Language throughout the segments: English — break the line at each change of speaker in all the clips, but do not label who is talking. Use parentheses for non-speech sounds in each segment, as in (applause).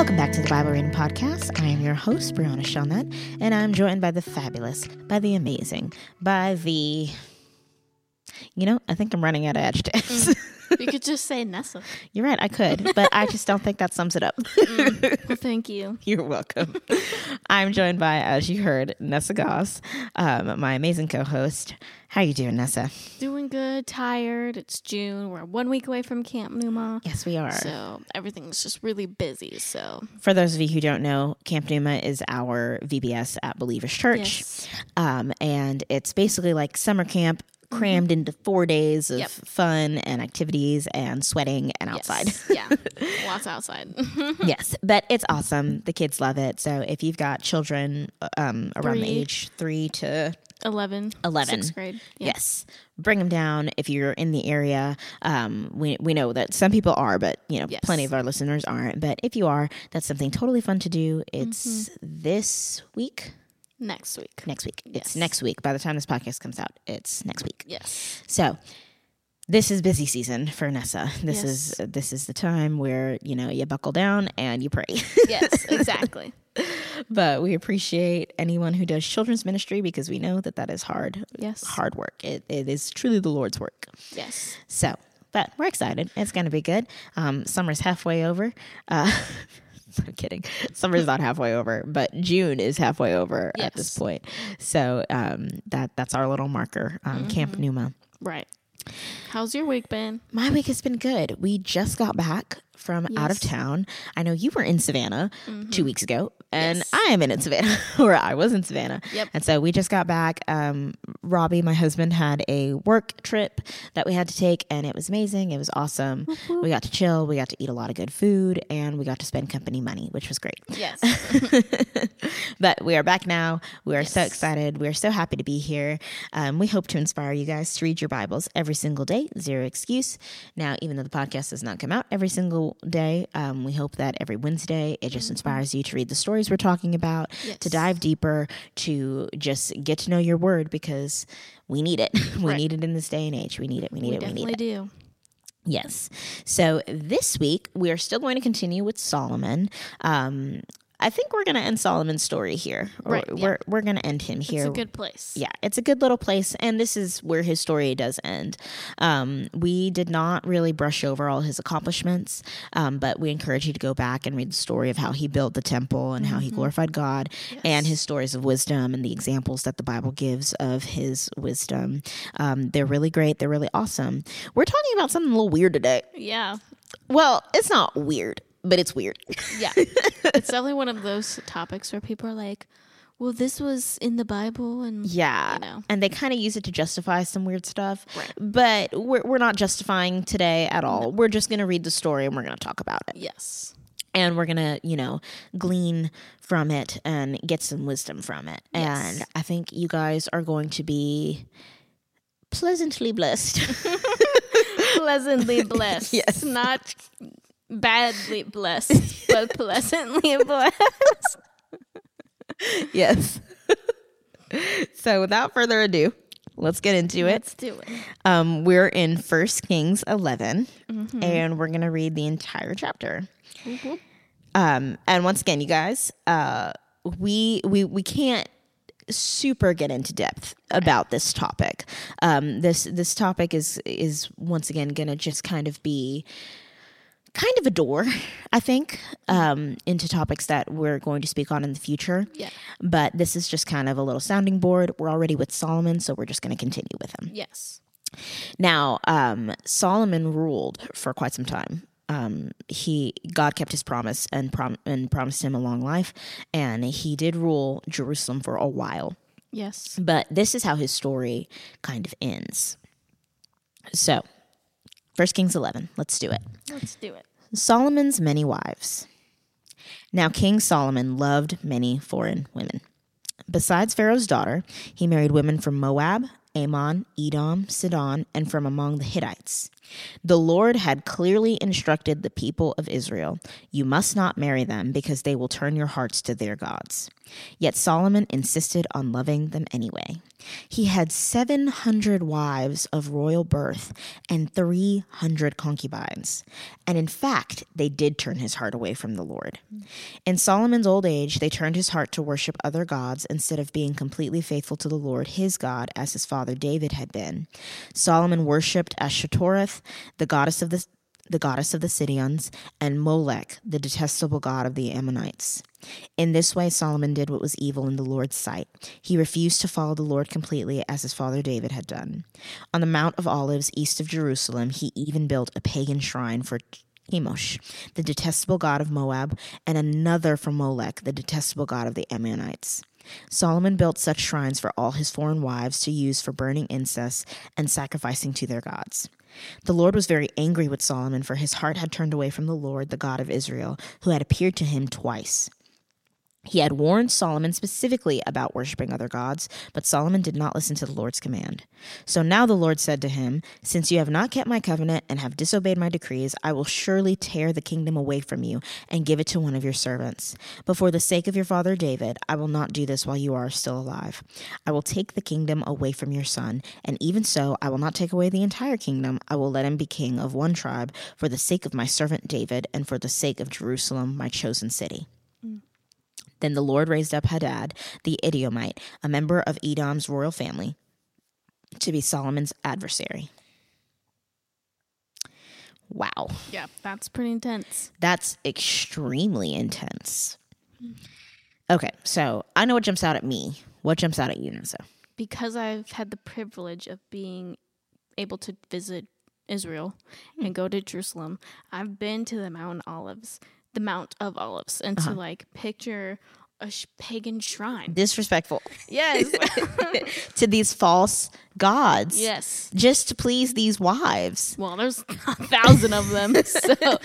Welcome back to the Bible Reading Podcast. I am your host, Brieanna Shawnet, and I'm joined by the fabulous, by the amazing, by the. You know, I think I'm running out of adjectives. (laughs)
You could just say Nessa. (laughs)
You're right, I could, but I just don't think that sums it up. (laughs)
Well, thank you. (laughs)
You're welcome. I'm joined by, as you heard, Nessa Goss, um, my amazing co-host. How are you doing, Nessa?
Doing good, tired. It's June. We're one week away from Camp Numa.
Yes, we are.
So everything's just really busy. So
For those of you who don't know, Camp Numa is our VBS at Believers Church.
yes.
Um, and it's basically like summer camp crammed into four days of
Yep.
fun and activities and sweating and outside.
Yes. yeah. (laughs) Lots outside. (laughs)
yes, but it's awesome. The kids love it. So if you've got children um, around the age three to
11.
11.
Sixth grade. Yeah.
Yes. Bring them down if you're in the area. Um, we, we know that some people are, but you know,
Yes.
plenty of our listeners aren't. But if you are, that's something totally fun to do. It's
Mm-hmm.
this week,
Next week.
next week. It's
Yes.
next week. By the time this podcast comes out, it's next week.
Yes.
So this is busy season for Nessa. This
Yes.
is this is the time where you know you buckle down and you pray.
Yes, (laughs) exactly.
but we appreciate anyone who does children's ministry because we know that that is hard,
Yes.
hard work. It, it is truly the Lord's work.
Yes.
So, but we're excited. It's going to be good. Um, summer's halfway over. Uh, (laughs) (laughs) I'm kidding. Summer's not halfway over, but June is halfway over at this point. So um, that that's our little marker, um, Camp
Mm-hmm.
Numa.
Right. How's your week been?
My week has been good. We just got back from out of
Mm-hmm.
town. I know you were in Savannah two weeks ago, and
Yes.
I am in Savannah, (laughs) or I was in Savannah.
Yep.
And so we just got back. Um, Robbie, my husband, had a work trip that we had to take, and it was amazing. It was awesome. We got to chill. We got to eat a lot of good food, and we got to spend company money, which was great.
Yes. (laughs) (laughs)
but we are back now. We are so excited. We are so happy to be here. Um, we hope to inspire you guys to read your Bibles every single day, zero excuse. Now, even though the podcast does not come out every single day, um, we hope that every Wednesday it just inspires you to read the stories we're talking about, to dive deeper, to just get to know your word because we need it. (laughs) we
Right.
need it in this day and age. We need it. We need
we
it. We need
definitely
it.
do.
Yes. So this week we are still going to continue with Solomon. Um, I think we're going to end Solomon's story here.
Right, yeah.
We're we're going to end him here.
It's a good place.
yeah, it's a good little place, and this is where his story does end. Um, we did not really brush over all his accomplishments, um, but we encourage you to go back and read the story of how he built the temple and how he glorified God, and his stories of wisdom and the examples that the Bible gives of his wisdom. Um, they're really great. They're really awesome. We're talking about something a little weird today.
Yeah.
Well, it's not weird, but it's weird.
Yeah. (laughs) it's definitely one of those topics where people are like, well, this was in the Bible. And
Yeah.
You know.
And they kind of use it to justify some weird stuff.
Right.
But we're, we're not justifying today at all. We're just going to read the story and we're going to talk about it.
yes.
And we're going to, you know, glean from it and get some wisdom from it.
Yes.
And I think you guys are going to be pleasantly blessed. (laughs)
pleasantly blessed. (laughs)
Yes.
Not badly (laughs) blessed, but pleasantly (laughs) blessed.
yes. (laughs) so without further ado, let's get into it.
Let's do it.
Um, we're in First Kings 11,
Mm-hmm.
and we're going to read the entire chapter. Um, and once again, you guys, uh, we we we can't super get into depth about this topic. Um, this this topic is is once again going to just kind of be kind of a door, (laughs) I think, um, into topics that we're going to speak on in the future.
Yeah.
But this is just kind of a little sounding board. We're already with Solomon, so we're just going to continue with him.
Yes.
Now, um, Solomon ruled for quite some time. Um, he God kept his promise and prom- and promised him a long life, and he did rule Jerusalem for a while.
Yes.
But this is how his story kind of ends. So, First Kings eleven. Let's do it.
Let's do it.
Solomon's many wives. Now, King Solomon loved many foreign women. Besides Pharaoh's daughter, he married women from Moab, Ammon, Edom, Sidon, and from among the Hittites. The Lord had clearly instructed the people of Israel You must not marry them because they will turn your hearts to their gods. Yet Solomon insisted on loving them anyway. He had 700 wives of royal birth and 300 concubines. And in fact, they did turn his heart away from the Lord. In Solomon's old age, they turned his heart to worship other gods instead of being completely faithful to the Lord his God as his father David had been. Solomon worshipped Ashtoreth, the goddess of the the goddess of the Sidonians, and Molech, the detestable god of the Ammonites. In this way, Solomon did what was evil in the Lord's sight. He refused to follow the Lord completely, as his father David had done. On the Mount of Olives, east of Jerusalem, he even built a pagan shrine for Chemosh, the detestable god of Moab, and another for Molech, the detestable god of the Ammonites. Solomon built such shrines for all his foreign wives to use for burning incense and sacrificing to their gods. The Lord was very angry with Solomon, for his heart had turned away from the Lord, the God of Israel, who had appeared to him twice. He had warned Solomon specifically about worshiping other gods, but Solomon did not listen to the Lord's command. So now the Lord said to him, Since you have not kept my covenant and have disobeyed my decrees, I will surely tear the kingdom away from you and give it to one of your servants. But for the sake of your father David, I will not do this while you are still alive. I will take the kingdom away from your son, and even so, I will not take away the entire kingdom. I will let him be king of one tribe for the sake of my servant David and for the sake of Jerusalem, my chosen city. Then the Lord raised up Hadad, the Edomite, a member of Edom's royal family, to be Solomon's adversary. Wow,
Yeah, that's pretty intense.
that's extremely intense. Okay, so I know what jumps out at me. What jumps out at you, Nessa?
Because I've had the privilege of being able to visit Israel and hmm. go to Jerusalem, I've been to the Mount Olives, the Mount of Olives, and to uh-huh. like picture a sh- pagan shrine.
Disrespectful
Yes. (laughs)
to these false gods
yes.
just to please these wives.
Well, there's (laughs) a thousand of them, (laughs) so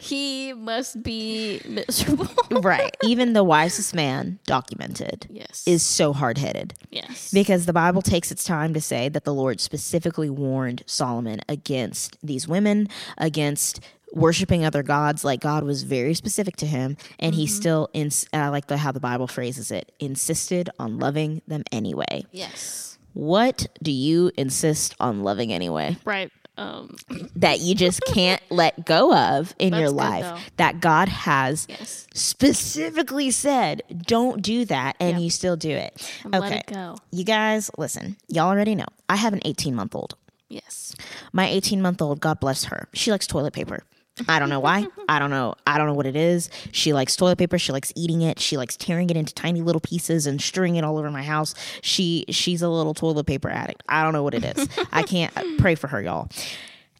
he must be miserable.
right. Even the wisest man documented
yes.
is so hard headed.
yes.
Because the Bible takes its time to say that the Lord specifically warned Solomon against these women, against worshiping other gods. Like God was very specific to him, and he still, ins- I like the, how the Bible phrases it, insisted on loving them anyway.
yes.
What do you insist on loving anyway
Right. Um.
that you just (laughs) can't let go of in your
That's good,
life
though.
that God has
Yes.
specifically said, don't do that, and
Yeah.
you still do it?
And Let it go.
You guys, listen, y'all already know. I have an 18 month old.
Yes.
My 18 month old, God bless her, she likes toilet paper. I don't know why. I don't know. I don't know what it is. She likes toilet paper. She likes eating it. She likes tearing it into tiny little pieces and strewing it all over my house. She she's a little toilet paper addict. I don't know what it is. I can't pray for her, y'all.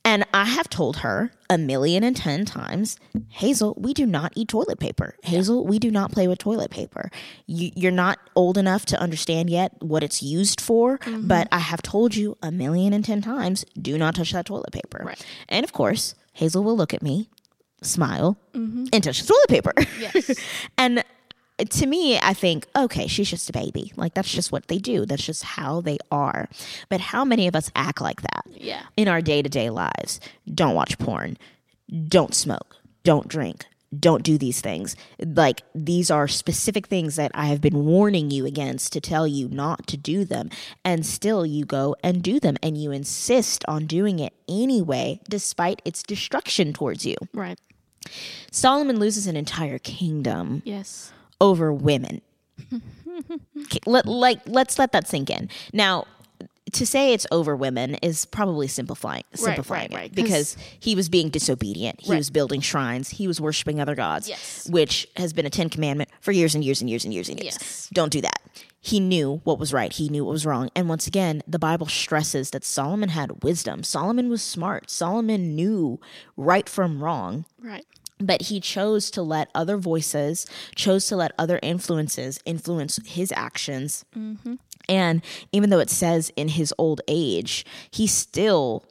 And I have told her a million and ten times, Hazel, we do not eat toilet paper. Hazel, we do not play with toilet paper. You, you're not old enough to understand yet what it's used for, mm-hmm. but I have told you a million and ten times, do not touch that toilet paper.
Right.
And of course, Hazel will look at me, smile, mm-hmm. and touch the toilet paper.
Yes. (laughs)
and to me, I think, okay, she's just a baby. Like, that's just what they do. That's just how they are. But how many of us act like that
yeah.
in our day to day lives? Don't watch porn. Don't smoke. Don't drink. Don't do these things. Like, these are specific things that I have been warning you against to tell you not to do them. And still, you go and do them. And you insist on doing it anyway, despite its destruction towards you.
Right.
Solomon loses an entire kingdom
Yes.
over women. (laughs) Let, like let's let that sink in. Now, to say it's over women is probably simplifying simplifying
right, right, 'cause-
because he was being disobedient. He
Right.
was building shrines. He was worshiping other gods,
Yes.
which has been a ten commandment for years and years and years and years and years.
Yes.
Don't do that. He knew what was right. He knew what was wrong. And once again, the Bible stresses that Solomon had wisdom. Solomon was smart. Solomon knew right from wrong
Right.
but he chose to let other voices chose to let other influences influence his actions mm-hmm. And even though it says in his old age he still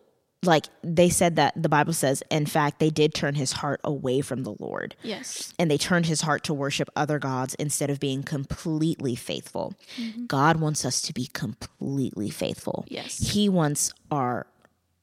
like they said that the bible says in fact they did turn his heart away from the lord
Yes.
and they turned his heart to worship other gods instead of being completely faithful. Mm-hmm. God wants us to be completely faithful.
Yes.
He wants our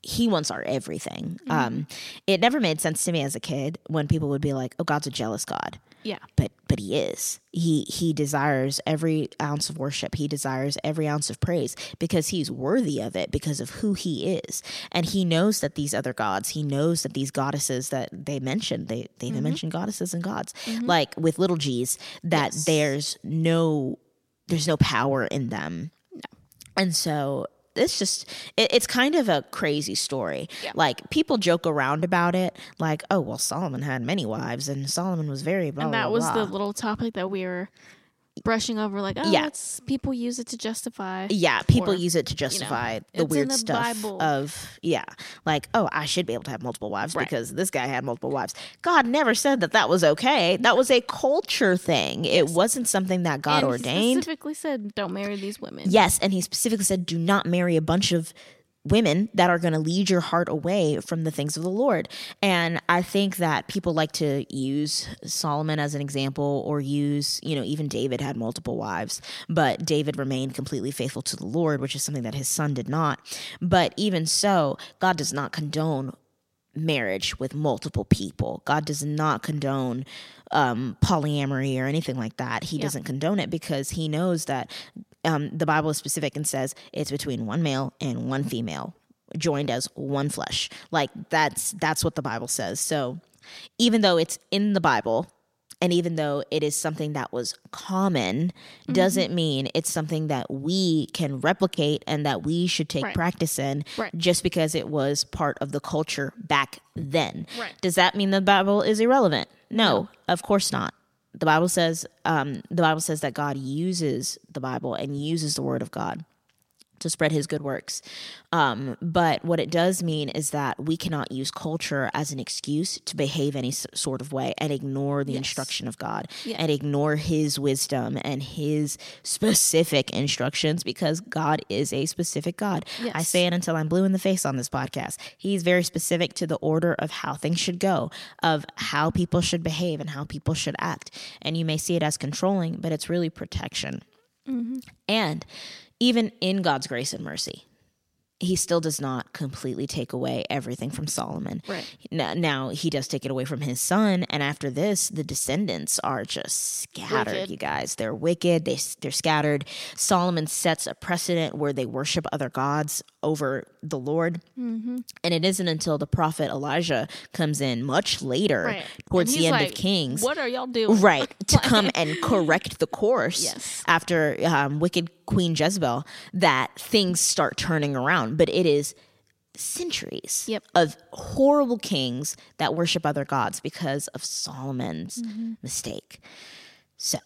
he wants our everything. Mm-hmm. Um, it never made sense to me as a kid when people would be like, "Oh, God's a jealous God."
Yeah.
but but he is he he desires every ounce of worship he desires every ounce of praise because he's worthy of it because of who he is and he knows that these other gods he knows that these goddesses that they mentioned they they even mm-hmm. mentioned goddesses and gods mm-hmm. like with little g's that
Yes.
there's no there's no power in them No. and so it's just it, it's kind of a crazy story
Yeah.
like people joke around about it like oh well solomon had many wives and solomon was very blah
and
blah,
that was
blah.
the little topic that we were brushing over like oh
Yeah.
people use it to justify
yeah people
or,
use it to justify the
it's in
weird
the
stuff
Bible.
of yeah like oh i should be able to have multiple wives
Right.
because this guy had multiple wives god never said that that was okay that was a culture thing it wasn't something that god
and he
ordained
specifically said don't marry these women
Yes, and he specifically said, "Do not marry a bunch of women that are going to lead your heart away from the things of the Lord." And I think that people like to use Solomon as an example, or use, you know, even David had multiple wives, but David remained completely faithful to the Lord, which is something that his son did not. But even so, God does not condone marriage with multiple people. God does not condone um, polyamory or anything like that. He doesn't condone it because he knows that um, the Bible is specific and says it's between one male and one female joined as one flesh. Like that's that's what the Bible says. So even though it's in the Bible and even though it is something that was common doesn't mean it's something that we can replicate and that we should take
Right.
practice in
Right.
just because it was part of the culture back then.
Right.
Does that mean the Bible is irrelevant? No, of course not. The Bible says um, the Bible says that God uses the Bible and uses the Word of God to spread His good works. Um, but what it does mean is that we cannot use culture as an excuse to behave any s- sort of way and ignore the instruction of God
Yeah.
and ignore His wisdom and His specific instructions because God is a specific God. I say it until I'm blue in the face on this podcast. He's very specific to the order of how things should go, of how people should behave and how people should act. And you may see it as controlling, but it's really protection. And even in God's grace and mercy, he still does not completely take away everything from Solomon.
Right.
Now, now he does take it away from his son, and after this, the descendants are just scattered.
Wicked.
You guys, they're wicked. They they're scattered. Solomon sets a precedent where they worship other gods over the Lord,
Mm-hmm.
and it isn't until the prophet Elijah comes in much later,
right
towards the end
like,
of Kings,
what are y'all doing
right (laughs) to come and correct the course (laughs)
Yes.
after um, wicked queen jezebel that things start turning around but it is centuries
Yep.
of horrible kings that worship other gods because of solomon's
Mm-hmm.
mistake so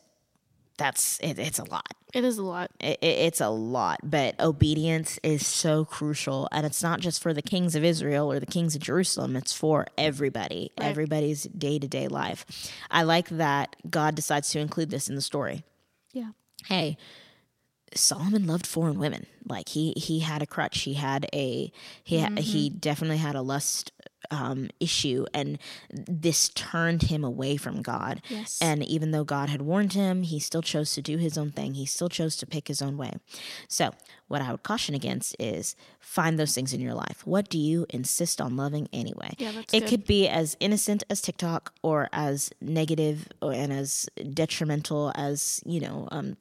that's it, it's a lot
it is a lot
it, it- it's a lot, but obedience is so crucial. And it's not just for the kings of Israel or the kings of Jerusalem, it's for everybody,
Right.
everybody's day to day life. I like that God decides to include this in the story.
yeah
Hey, Solomon loved foreign women. Like he he had a crutch. He had a he ha- he definitely had a lust um, issue, and this turned him away from God.
Yes.
And even though God had warned him, he still chose to do his own thing. He still chose to pick his own way. So, what I would caution against is find those things in your life. What do you insist on loving anyway?
Yeah, that's
it
good.
could be as innocent as TikTok or as negative or, and as detrimental as, you know, um,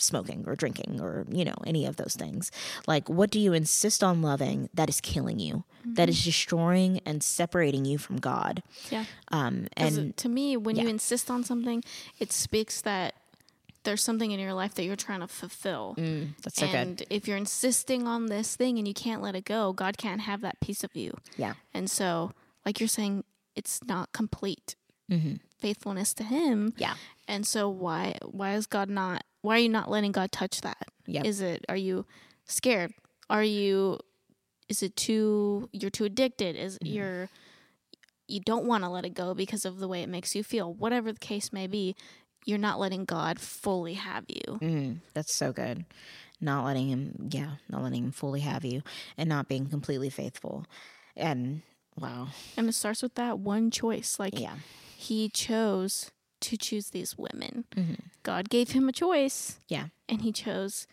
smoking or drinking or you know any of those things like what do you insist on loving that is killing you that is destroying and separating you from god
yeah
um and
to me, when you insist on something, it speaks that there's something in your life that you're trying to fulfill.
mm, that's so good
and if you're insisting on this thing and you can't let it go, God can't have that piece of you.
yeah
And so, like you're saying, it's not complete
hmm
faithfulness to Him.
yeah
And so, why why is God not? Why are you not letting God touch that?
Yep.
Is it? Are you scared? Are you? Is it too? You're too addicted? Is
Mm-hmm.
you're you don't want to let it go because of the way it makes you feel. Whatever the case may be, you're not letting God fully have you.
mm, that's so good not letting him yeah not letting him fully have you and not being completely faithful and wow
And it starts with that one choice. Like
yeah
he chose to choose these women.
hmm
God gave him a choice.
yeah
and he chose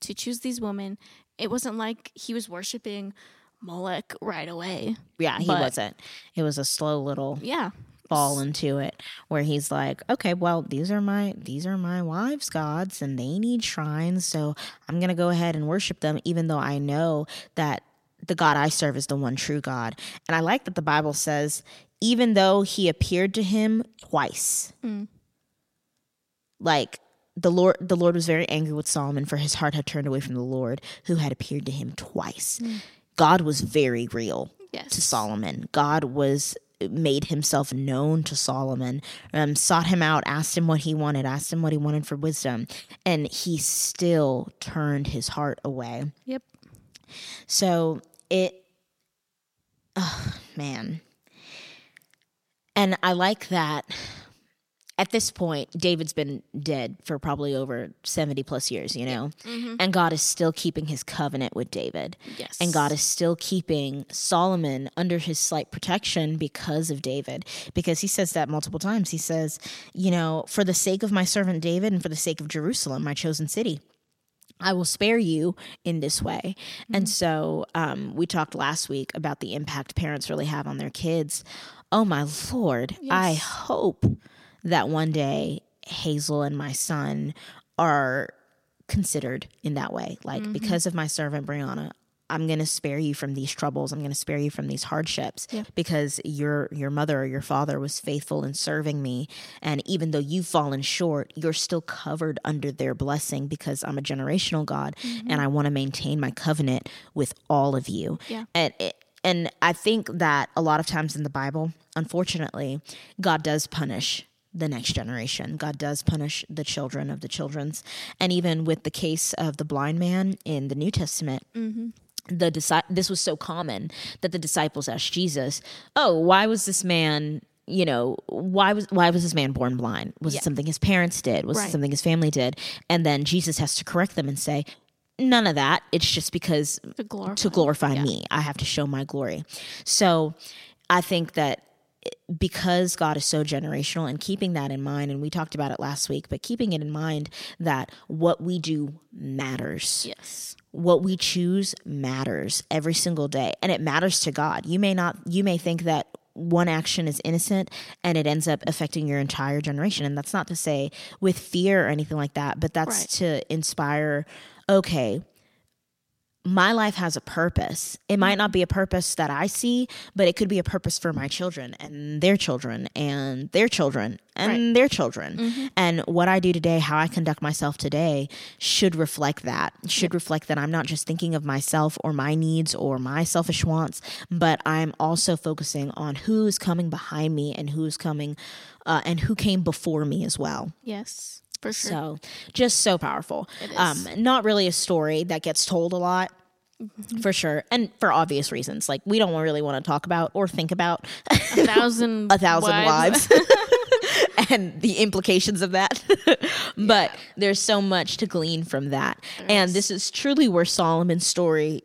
to choose these women. It wasn't like he was worshiping Molech right away.
Yeah, he wasn't. It was a slow little
Yeah.
fall into it where he's like okay well these are my these are my wives gods and they need shrines so i'm gonna go ahead and worship them even though i know that the god i serve is the one true god and i like that the bible says even though he appeared to him twice like the lord the lord was very angry with solomon for his heart had turned away from the lord who had appeared to him twice god was very real
Yes.
to Solomon. God was made himself known to Solomon, um, sought him out, asked him what he wanted, asked him what he wanted for wisdom, and he still turned his heart away.
Yep.
So it, oh, man. And I like that at this point, David's been dead for probably over 70 plus years, you know? And God is still keeping his covenant with David.
Yes.
And God is still keeping Solomon under his slight protection because of David. Because he says that multiple times. He says, you know, for the sake of my servant David and for the sake of Jerusalem, my chosen city. I will spare you in this way. And so um, we talked last week about the impact parents really have on their kids. Oh my Lord, I hope that one day Hazel and my son are considered in that way. Like, mm-hmm. because of my servant Brieanna, I'm going to spare you from these troubles. I'm going to spare you from these hardships because your your mother or your father was faithful in serving me and even though you've fallen short, you're still covered under their blessing because I'm a generational God mm-hmm. and I want to maintain my covenant with all of you.
Yeah.
And it, and I think that a lot of times in the Bible, unfortunately, God does punish the next generation. God does punish the children of the children's. And even with the case of the blind man in the New Testament, mm-hmm. the disi- this was so common that the disciples asked Jesus, "Oh, why was this man?" You know why was why was this man born blind? Was it something his parents did? Was it something his family did? And then Jesus has to correct them and say, "None of that. It's just because
To glorify.
to glorify me. I have to show my glory. So I think that because God is so generational and keeping that in mind, and we talked about it last week, but keeping it in mind that what we do matters.
Yes.
What we choose matters every single day, and it matters to God. You may not, you may think that one action is innocent and it ends up affecting your entire generation. And that's not to say with fear or anything like that, but that's
Right.
to inspire, okay, my life has a purpose. It might not be a purpose that I see, but it could be a purpose for my children and their children and their children and
Right.
their children. And what I do today, how I conduct myself today, should reflect that. Should reflect that I'm not just thinking of myself or my needs or my selfish wants, but I'm also focusing on who's coming behind me and who's coming uh, and who came before me as well.
Yes. For sure.
So just so powerful.
Is.
Um, not really a story that gets told a lot.
Mm-hmm.
For sure. And for obvious reasons. Like we don't really want to talk about or think about
a thousand. (laughs)
a thousand wives, (laughs) (laughs) and the implications of that. but there's so much to glean from that. and this is truly where Solomon's story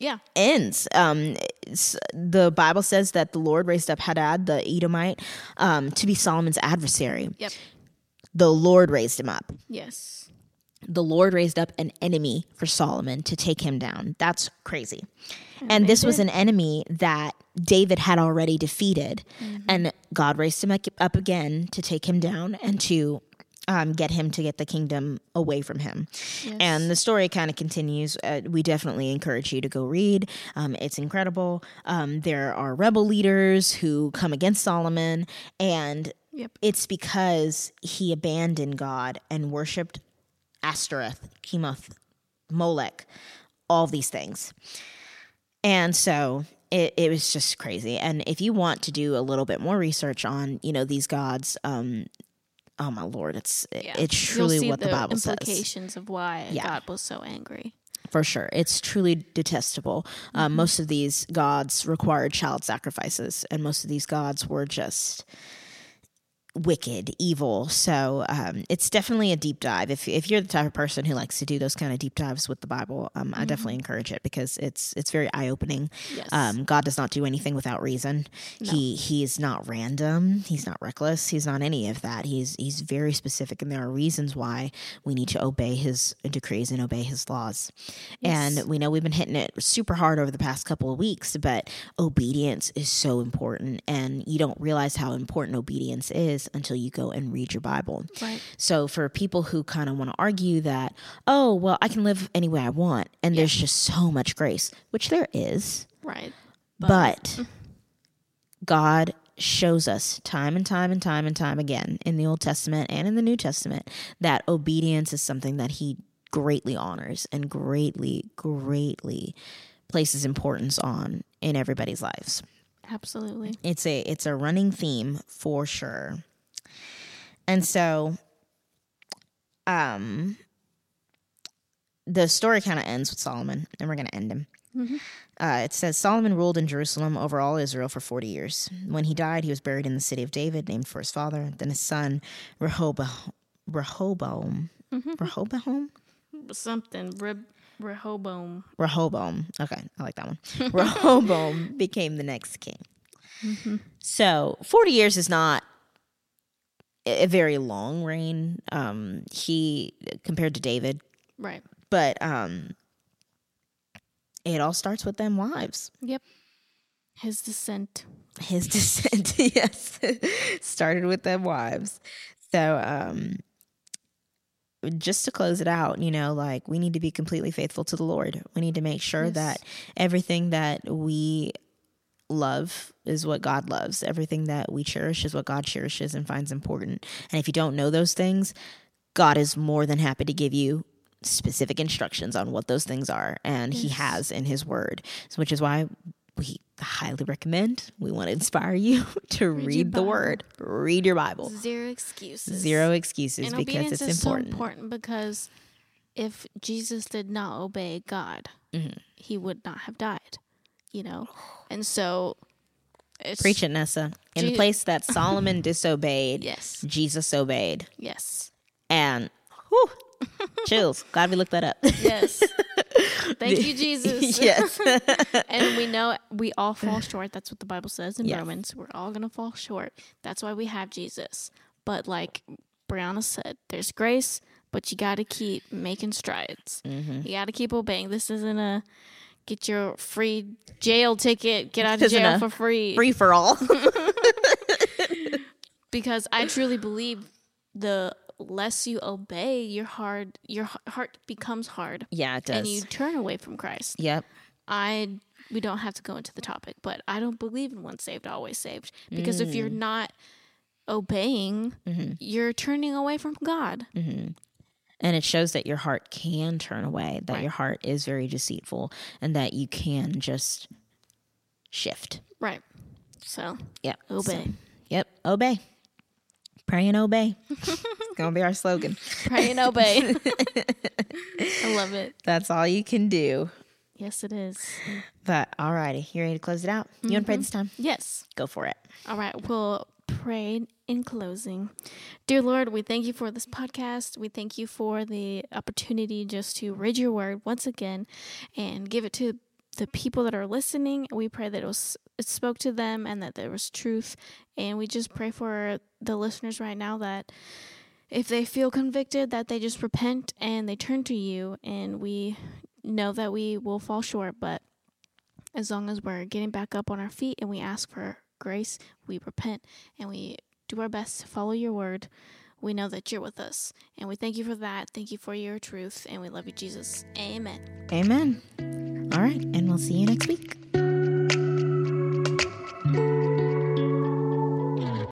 yeah.
ends. Um, the Bible says that the Lord raised up Hadad, the Edomite, um, to be Solomon's adversary.
Yep.
The Lord raised him up.
Yes.
the Lord raised up an enemy for Solomon to take him down. That's crazy. And, this was an enemy that David had already defeated. And God raised him up again to take him down and to um, get him to get the kingdom away from him.
Yes.
And the story kind of continues. Uh, we definitely encourage you to go read. Um, it's incredible. Um, there are rebel leaders who come against Solomon, and
Yep.
it's because he abandoned God and worshipped Ashtoreth, Chemosh, Molech, all these things. And so it, it was just crazy. And if you want to do a little bit more research on, you know, these gods, um, oh my lord, it's
Yeah.
it's truly what the, Bible says.
implications of why
Yeah.
God was so angry.
For sure. It's truly detestable. Um, most of these gods required child sacrifices, and most of these gods were just wicked, evil. So um, it's definitely a deep dive. If if you're the type of person who likes to do those kind of deep dives with the Bible, um, I definitely encourage it because it's it's very eye opening.
Yes.
Um, God does not do anything without reason. He he is not random. He's not reckless. He's not any of that. He's he's very specific, and there are reasons why we need to obey His decrees and obey His laws. And we know we've been hitting it super hard over the past couple of weeks, but obedience is so important, and you don't realize how important obedience is until you go and read your Bible.
Right.
So for people who kind of want to argue that, oh, well, I can live any way I want, and there's just so much grace, which there is,
Right.
but God shows us time and time and time and time again in the Old Testament and in the New Testament that obedience is something that He greatly honors and greatly, greatly places importance on in everybody's lives.
Absolutely.
It's a it's a running theme for sure. And so um the story kind of ends with Solomon and we're going to end him. Uh, it says Solomon ruled in Jerusalem over all Israel for 40 years. When he died, he was buried in the city of David, named for his father. Then his son Rehoboam, Rehoboam, Rehoboam,
Something. Re- Rehoboam.
Rehoboam. Okay, I like that one. (laughs) Rehoboam became the next king. So 40 years is not a very long reign. Um, he compared to David,
Right.
but um, it all starts with them wives.
Yep. His descent.
His (laughs) descent, yes, started with them wives. So, um, just to close it out, you know, like we need to be completely faithful to the Lord. We need to make sure
Yes.
that everything that we love is what God loves. Everything that we cherish is what God cherishes and finds important. And if you don't know those things, God is more than happy to give you specific instructions on what those things are. And He has in His Word, So which is why we highly recommend, we want to (laughs) inspire you (laughs) to read,
your
the. Word, read your Bible.
Zero excuses.
Zero excuses
And
because it's important.
so important because if Jesus did not obey God,
Mm-hmm.
he would not have died. You know, and so it's
Preach it, Nessa. In the
Je-
place that (laughs) Solomon disobeyed,
Yes.
Jesus obeyed.
Yes.
And whew, (laughs) chills. Glad we looked that up.
Yes. Thank you, (laughs) Jesus.
yes.
and we know we all fall short. That's what the Bible says in
Yes.
Romans. We're all going to fall short. That's why we have Jesus. But like Brieanna said, there's grace, but you got to keep making strides.
Mm-hmm.
You got to keep obeying. This isn't a get your free jail ticket, get out of jail for free.
Free for all. (laughs)
Because I truly believe the less you obey, your hard your heart becomes hard,
yeah, it does.
and you turn away from Christ.
yep.
I we don't have to go into the topic, but I don't believe in once saved always saved because if you're
Mm.
not obeying,
Mm-hmm.
you're turning away from God.
And it shows that your heart can turn away, that
Right.
your heart is very deceitful, and that you can just shift.
Right. So
Yep.
obey.
So, yep. Obey. Pray and obey. it's going to be our slogan.
Pray and obey. (laughs) I love it.
That's all you can do.
Yes, it is.
But all righty. You ready to close it out? You want to pray mm-hmm. this time?
Yes.
Go for it.
All right, we'll pray in closing. Dear Lord, we thank you for this podcast. We thank you for the opportunity just to read your word once again and give it to the people that are listening. We pray that it was it spoke to them and that there was truth. And we just pray for the listeners right now that if they feel convicted that they just repent and they turn to you and we know that we will fall short, but as long as we're getting back up on our feet and we ask for grace, we repent and we do our best to follow your word. We know that you're with us. And we thank you for that. Thank you for your truth. And we love you, Jesus. Amen.
Amen. All right. And we'll see you next week.